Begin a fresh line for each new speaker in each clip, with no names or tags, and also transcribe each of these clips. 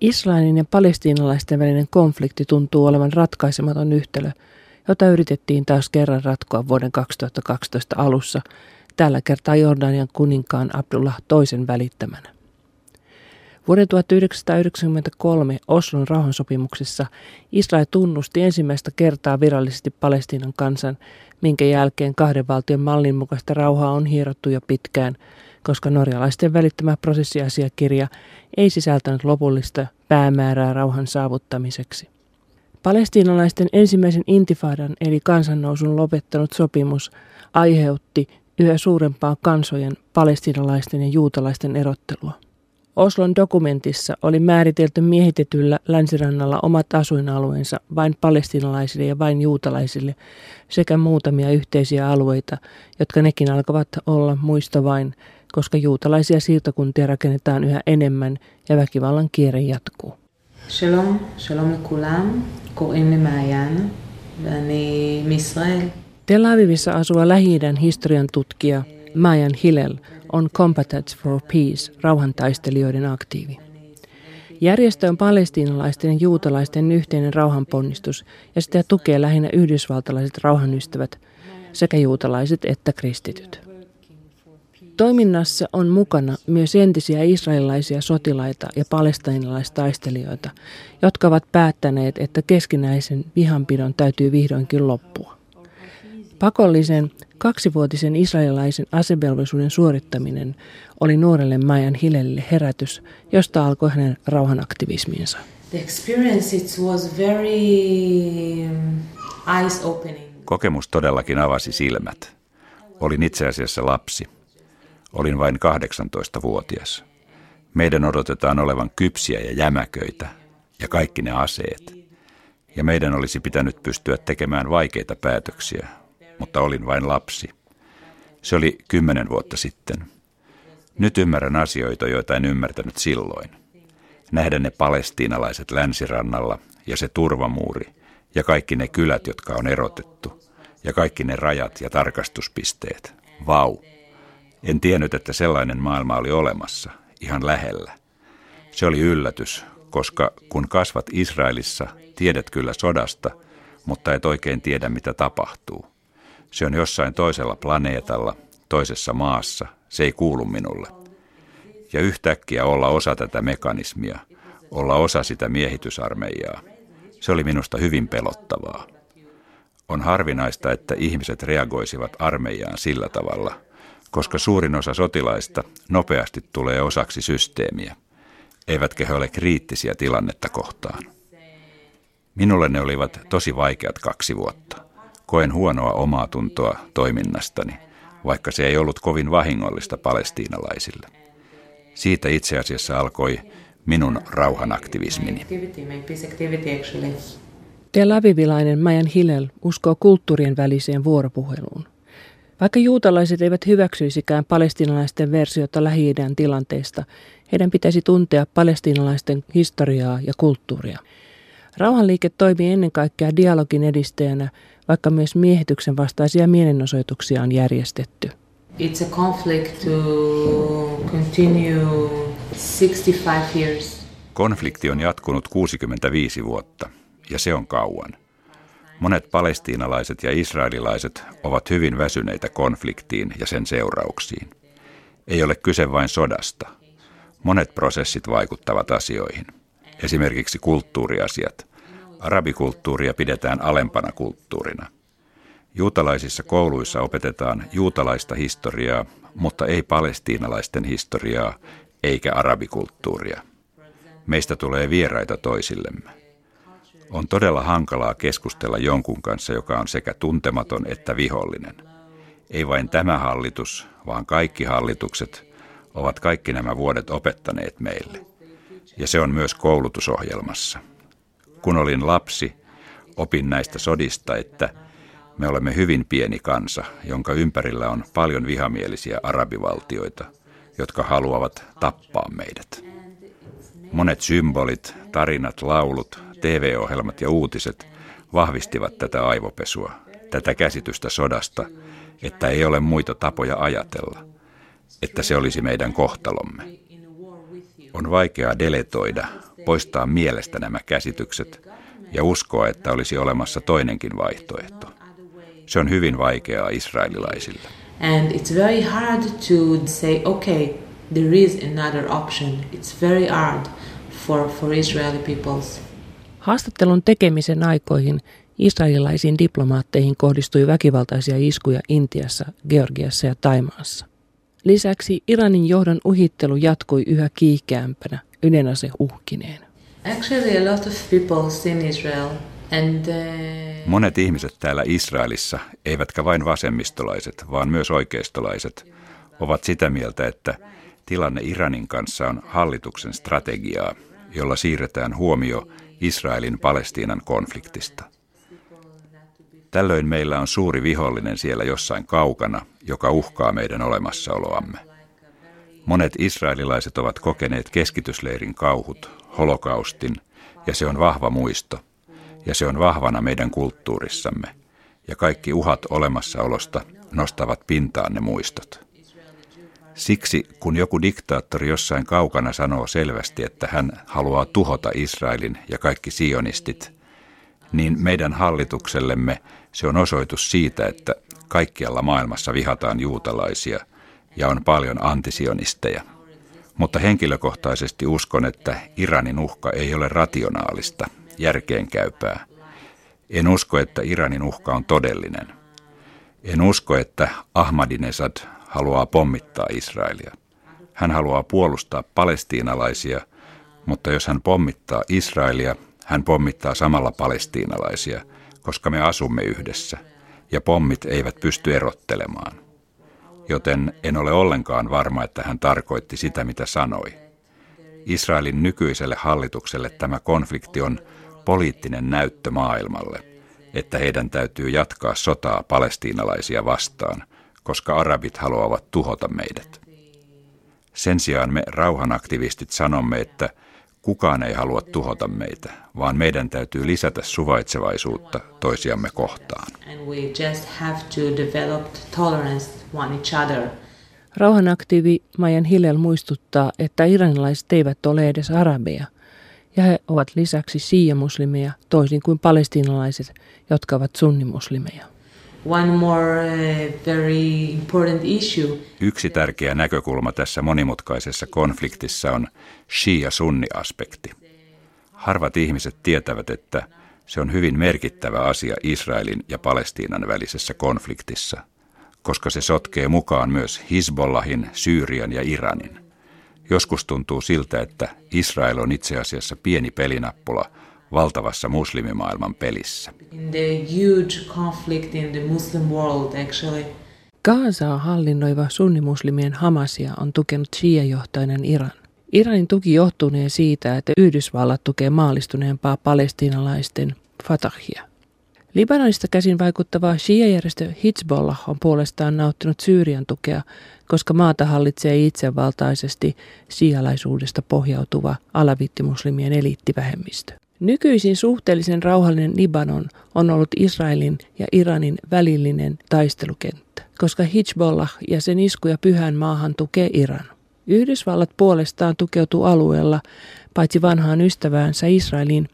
Israelin ja palestiinalaisten välinen konflikti tuntuu olevan ratkaisematon yhtälö, jota yritettiin taas kerran ratkoa vuoden 2012 alussa, tällä kertaa Jordanian kuninkaan Abdullah toisen välittämänä. Vuoden 1993 Oslon rauhansopimuksessa Israel tunnusti ensimmäistä kertaa virallisesti Palestiinan kansan, minkä jälkeen kahden valtion mallin mukaista rauhaa on hierottu jo pitkään, koska norjalaisten välittämä prosessiasiakirja ei sisältänyt lopullista päämäärää rauhan saavuttamiseksi. Palestiinalaisten ensimmäisen intifadan eli kansannousun lopettanut sopimus aiheutti yhä suurempaa kansojen, palestiinalaisten ja juutalaisten erottelua. Oslon dokumentissa oli määritelty miehitetyllä länsirannalla omat asuinalueensa vain palestinalaisille ja vain juutalaisille sekä muutamia yhteisiä alueita, jotka nekin alkavat olla muista vain, koska juutalaisia siirtokuntia rakennetaan yhä enemmän ja väkivallan kierre jatkuu.
Shalom, shalom לכולם, קוראים לי מעיין ואני מישראל.
Tel Avivissa asuva lähi historian tutkija Mayan Hillel on Competence for Peace, rauhantaistelijoiden aktiivi. Järjestö on palestiinalaisten ja juutalaisten yhteinen rauhanponnistus ja sitä tukee lähinnä yhdysvaltalaiset rauhanystävät, sekä juutalaiset että kristityt. Toiminnassa on mukana myös entisiä israelilaisia sotilaita ja palestiinalaistaistelijoita, jotka ovat päättäneet, että keskinäisen vihanpidon täytyy vihdoinkin loppua. Pakollisen kaksivuotisen israelilaisen asevelvollisuuden suorittaminen oli nuorelle Mayan Hillelle herätys, josta alkoi hänen rauhanaktivismiinsa.
Um, Kokemus todellakin avasi silmät. Olin itse asiassa lapsi. Olin vain 18-vuotias. Meidän odotetaan olevan kypsiä ja jämäköitä ja kaikki ne aseet. Ja meidän olisi pitänyt pystyä tekemään vaikeita päätöksiä, mutta olin vain lapsi. Se oli kymmenen vuotta sitten. Nyt ymmärrän asioita, joita en ymmärtänyt silloin. Nähdä ne palestiinalaiset länsirannalla ja se turvamuuri ja kaikki ne kylät, jotka on erotettu ja kaikki ne rajat ja tarkastuspisteet. Vau! En tiennyt, että sellainen maailma oli olemassa, ihan lähellä. Se oli yllätys, koska kun kasvat Israelissa, tiedät kyllä sodasta, mutta et oikein tiedä, mitä tapahtuu. Se on jossain toisella planeetalla, toisessa maassa, se ei kuulu minulle. Ja yhtäkkiä olla osa tätä mekanismia, olla osa sitä miehitysarmeijaa, se oli minusta hyvin pelottavaa. On harvinaista, että ihmiset reagoisivat armeijaan sillä tavalla, koska suurin osa sotilaista nopeasti tulee osaksi systeemiä, eivätkä he ole kriittisiä tilannetta kohtaan. Minulle ne olivat tosi vaikeat kaksi vuotta. Koen huonoa omaa tuntoa toiminnastani, vaikka se ei ollut kovin vahingollista palestiinalaisille. Siitä itse asiassa alkoi minun rauhanaktivismini.
Tel Avivilainen Majan Hillel uskoo kulttuurien väliseen vuoropuheluun. Vaikka juutalaiset eivät hyväksyisikään palestinalaisten versiota lähi tilanteesta, heidän pitäisi tuntea palestinalaisten historiaa ja kulttuuria. Rauhanliike toimii ennen kaikkea dialogin edistäjänä vaikka myös miehityksen vastaisia mielenosoituksia on järjestetty.
It's a conflict to continue 65 years.
Konflikti on jatkunut 65 vuotta, ja se on kauan. Monet palestiinalaiset ja israelilaiset ovat hyvin väsyneitä konfliktiin ja sen seurauksiin. Ei ole kyse vain sodasta. Monet prosessit vaikuttavat asioihin. Esimerkiksi kulttuuriasiat – Arabikulttuuria pidetään alempana kulttuurina. Juutalaisissa kouluissa opetetaan juutalaista historiaa, mutta ei palestiinalaisten historiaa eikä arabikulttuuria. Meistä tulee vieraita toisillemme. On todella hankalaa keskustella jonkun kanssa, joka on sekä tuntematon että vihollinen. Ei vain tämä hallitus, vaan kaikki hallitukset ovat kaikki nämä vuodet opettaneet meille. Ja se on myös koulutusohjelmassa. Kun olin lapsi, opin näistä sodista, että me olemme hyvin pieni kansa, jonka ympärillä on paljon vihamielisiä arabivaltioita, jotka haluavat tappaa meidät. Monet symbolit, tarinat, laulut, TV-ohjelmat ja uutiset vahvistivat tätä aivopesua, tätä käsitystä sodasta, että ei ole muita tapoja ajatella, että se olisi meidän kohtalomme. On vaikeaa deletoida, poistaa mielestä nämä käsitykset ja uskoa, että olisi olemassa toinenkin vaihtoehto. Se on hyvin vaikeaa israelilaisille.
And it's very hard to say, okay, there is another option. It's very hard for, for Israeli peoples.
Haastattelun tekemisen aikoihin israelilaisiin diplomaatteihin kohdistui väkivaltaisia iskuja Intiassa, Georgiassa ja Taimaassa. Lisäksi Iranin johdon uhittelu jatkui yhä kiihkeämpänä ydinase uhkineen.
Uh...
Monet ihmiset täällä Israelissa, eivätkä vain vasemmistolaiset, vaan myös oikeistolaiset, ovat sitä mieltä, että tilanne Iranin kanssa on hallituksen strategiaa, jolla siirretään huomio Israelin Palestiinan konfliktista. Tällöin meillä on suuri vihollinen siellä jossain kaukana, joka uhkaa meidän olemassaoloamme. Monet israelilaiset ovat kokeneet keskitysleirin kauhut, holokaustin, ja se on vahva muisto, ja se on vahvana meidän kulttuurissamme, ja kaikki uhat olemassaolosta nostavat pintaan ne muistot. Siksi, kun joku diktaattori jossain kaukana sanoo selvästi, että hän haluaa tuhota Israelin ja kaikki sionistit, niin meidän hallituksellemme se on osoitus siitä, että kaikkialla maailmassa vihataan juutalaisia ja on paljon antisionisteja. Mutta henkilökohtaisesti uskon, että Iranin uhka ei ole rationaalista, järkeenkäypää. En usko, että Iranin uhka on todellinen. En usko, että Ahmadinejad haluaa pommittaa Israelia. Hän haluaa puolustaa palestiinalaisia, mutta jos hän pommittaa Israelia, hän pommittaa samalla palestiinalaisia, koska me asumme yhdessä, ja pommit eivät pysty erottelemaan. Joten en ole ollenkaan varma, että hän tarkoitti sitä, mitä sanoi. Israelin nykyiselle hallitukselle tämä konflikti on poliittinen näyttö maailmalle, että heidän täytyy jatkaa sotaa palestiinalaisia vastaan, koska arabit haluavat tuhota meidät. Sen sijaan me rauhanaktivistit sanomme, että kukaan ei halua tuhota meitä, vaan meidän täytyy lisätä suvaitsevaisuutta toisiamme kohtaan.
Rauhanaktiivi Majan Hillel muistuttaa, että iranilaiset eivät ole edes arabeja, ja he ovat lisäksi siiamuslimeja toisin kuin palestiinalaiset, jotka ovat sunnimuslimeja.
Uh.
Yksi tärkeä näkökulma tässä monimutkaisessa konfliktissa on shia-sunni-aspekti. Harvat ihmiset tietävät, että se on hyvin merkittävä asia Israelin ja Palestiinan välisessä konfliktissa, koska se sotkee mukaan myös Hisbollahin, Syyrian ja Iranin. Joskus tuntuu siltä, että Israel on itse asiassa pieni pelinappula – valtavassa muslimimaailman pelissä.
Gaasaa hallinnoiva sunnimuslimien Hamasia on tukenut shia-johtoinen Iran. Iranin tuki johtunee siitä, että Yhdysvallat tukee maallistuneempaa palestiinalaisten Fatahia. Libanonista käsin vaikuttava shia-järjestö Hezbollah on puolestaan nauttinut Syyrian tukea, koska maata hallitsee itsevaltaisesti sialaisuudesta pohjautuva alavittimuslimien eliittivähemmistö. Nykyisin suhteellisen rauhallinen Libanon on ollut Israelin ja Iranin välillinen taistelukenttä, koska Hezbollah ja sen iskuja pyhän maahan tukee Iran. Yhdysvallat puolestaan tukeutuu alueella paitsi vanhaan ystäväänsä Israeliin,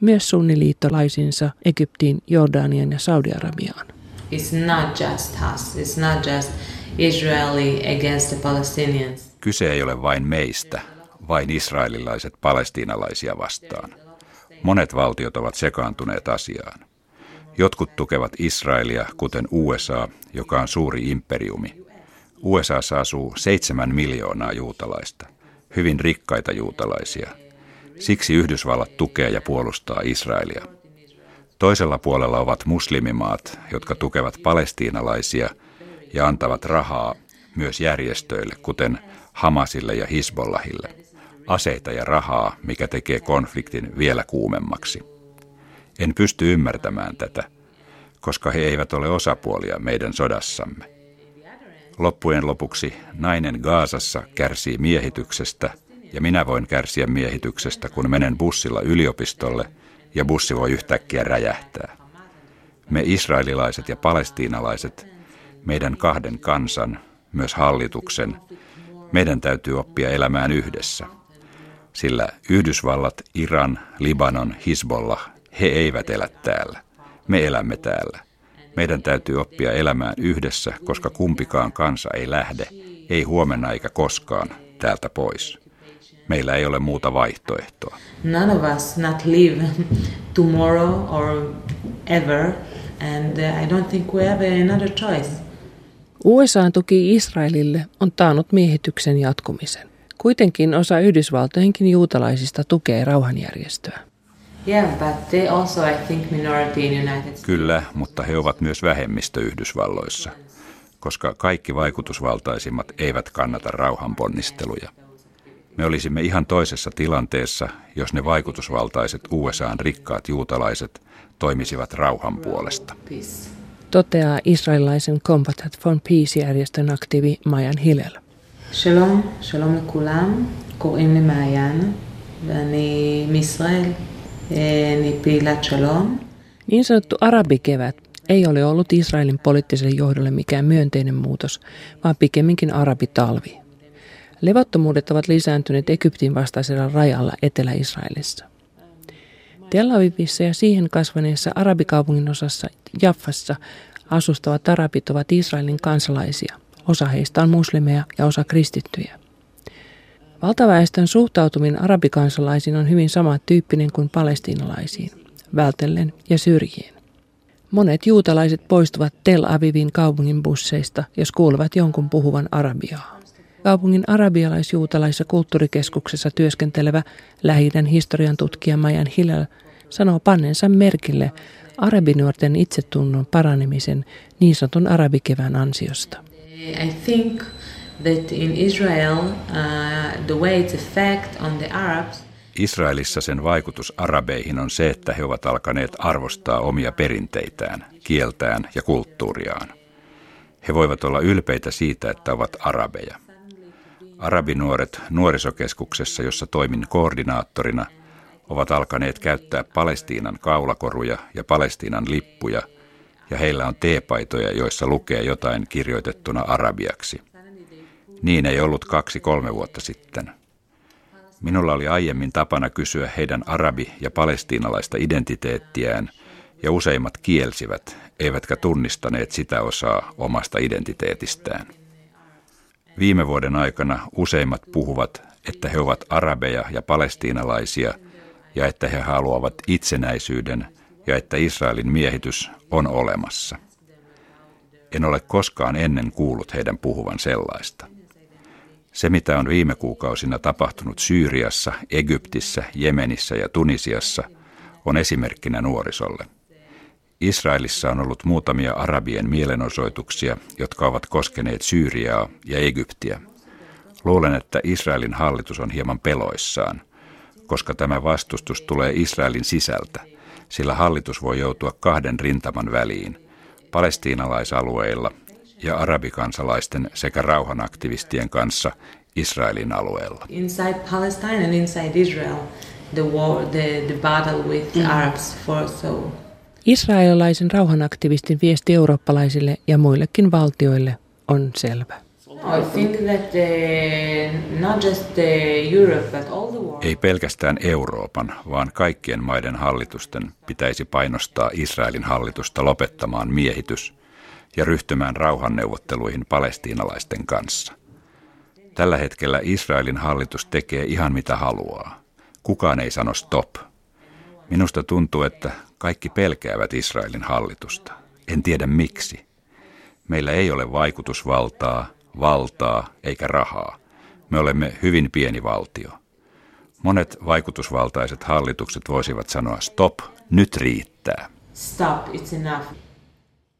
myös sunniliittolaisinsa Egyptiin, Jordanian ja Saudi-Arabiaan.
It's not just us. It's not just Israeli against the Palestinians.
Kyse ei ole vain meistä, vain israelilaiset palestiinalaisia vastaan. Monet valtiot ovat sekaantuneet asiaan. Jotkut tukevat Israelia, kuten USA, joka on suuri imperiumi. USAssa asuu seitsemän miljoonaa juutalaista, hyvin rikkaita juutalaisia. Siksi Yhdysvallat tukee ja puolustaa Israelia. Toisella puolella ovat muslimimaat, jotka tukevat palestiinalaisia ja antavat rahaa myös järjestöille, kuten Hamasille ja Hisbollahille aseita ja rahaa, mikä tekee konfliktin vielä kuumemmaksi. En pysty ymmärtämään tätä, koska he eivät ole osapuolia meidän sodassamme. Loppujen lopuksi nainen Gaasassa kärsii miehityksestä ja minä voin kärsiä miehityksestä, kun menen bussilla yliopistolle ja bussi voi yhtäkkiä räjähtää. Me israelilaiset ja palestiinalaiset, meidän kahden kansan, myös hallituksen, meidän täytyy oppia elämään yhdessä – Sillä Yhdysvallat, Iran, Libanon, Hisbollah, he eivät elä täällä. Me elämme täällä. Meidän täytyy oppia elämään yhdessä, koska kumpikaan kansa ei lähde, ei huomenna eikä koskaan, täältä pois. Meillä ei ole muuta vaihtoehtoa.
None of us not live tomorrow or ever, and uh, I don't think we have another choice.
USAn tuki Israelille on taannut miehityksen jatkumisen. Kuitenkin osa Yhdysvaltojenkin juutalaisista tukee rauhanjärjestöä.
Yeah, but they also, I think, minority in United States.
Kyllä, mutta he ovat myös vähemmistö Yhdysvalloissa, koska kaikki vaikutusvaltaisimmat eivät kannata rauhanponnisteluja. Me olisimme ihan toisessa tilanteessa, jos ne vaikutusvaltaiset USAn rikkaat juutalaiset toimisivat rauhan puolesta.
Toteaa israelilaisen Combatant for Peace-järjestön aktiivi Majan Hillel.
שלום, שלום לכולם, קוראים לי מעיין ואני מישראל, אה, אני פעילת שלום.
Niin sanottu arabikevät ei ole ollut Israelin poliittiselle johdolle mikään myönteinen muutos, vaan pikemminkin arabitalvi. Levottomuudet ovat lisääntyneet Egyptin vastaisella rajalla Etelä-Israelissa. Tel Avivissa ja siihen kasvaneessa arabikaupungin osassa Jaffassa asustavat arabit ovat Israelin kansalaisia. Osa heistä on muslimeja ja osa kristittyjä. Valtaväestön suhtautuminen arabikansalaisiin on hyvin samantyyppinen kuin palestiinalaisiin, vältellen ja syrjien. Monet juutalaiset poistuvat Tel Avivin kaupungin busseista, jos kuulevat jonkun puhuvan arabiaa. Kaupungin arabialaisjuutalais- ja kulttuurikeskuksessa työskentelevä lähi historian tutkija Majan Hillel sanoo pannensa merkille arabinuorten itsetunnon paranemisen niin sanotun arabikevään ansiosta.
I think that in Israel, uh, the way its effect on the Arabs
Israelissa sen vaikutus arabeihin on se, että he ovat alkaneet arvostaa omia perinteitään, kieltään ja kulttuuriaan. He voivat olla ylpeitä siitä, että ovat arabeja. Arabinuoret nuorisokeskuksessa, jossa toimin koordinaattorina, ovat alkaneet käyttää Palestiinan kaulakoruja ja Palestiinan lippuja, ja heillä on teepaitoja, joissa lukee jotain kirjoitettuna arabiaksi. Niin ei ollut kaksi-kolme vuotta sitten. Minulla oli aiemmin tapana kysyä heidän arabi- ja palestiinalaista identiteettiään, ja useimmat kielsivät, eivätkä tunnistaneet sitä osaa omasta identiteetistään. Viime vuoden aikana useimmat puhuvat, että he ovat arabeja ja palestiinalaisia ja että he haluavat itsenäisyyden ja että Israelin miehitys on olemassa. En ole koskaan ennen kuullut heidän puhuvan sellaista. Se, mitä on viime kuukausina tapahtunut Syyriassa, Egyptissä, Jemenissä ja Tunisiassa, on esimerkkinä nuorisolle. Israelissa on ollut muutamia arabien mielenosoituksia, jotka ovat koskeneet Syyriaa ja Egyptiä. Luulen, että Israelin hallitus on hieman peloissaan, koska tämä vastustus tulee Israelin sisältä, sillä hallitus voi joutua kahden rintaman väliin, palestiinalaisalueilla ja arabikansalaisten sekä rauhanaktivistien kanssa Israelin alueella.
inside Palestine and inside Israel, the war, the, the battle with the Arabs for so.
Israelilaisen rauhanaktivistin viesti eurooppalaisille ja muillekin valtioille on selvä.
Uh, uh.
Ei pelkästään Euroopan, vaan kaikkien maiden hallitusten pitäisi painostaa Israelin hallitusta lopettamaan miehitys ja ryhtymään rauhanneuvotteluihin palestiinalaisten kanssa. Tällä hetkellä Israelin hallitus tekee ihan mitä haluaa. Kukaan ei sano stop. Minusta tuntuu, että kaikki pelkäävät Israelin hallitusta. En tiedä miksi. Meillä ei ole vaikutusvaltaa, valtaa eikä rahaa. Me olemme hyvin pieni valtio. Monet vaikutusvaltaiset hallitukset voisivat sanoa stop, nyt riittää.
Stop, it's enough.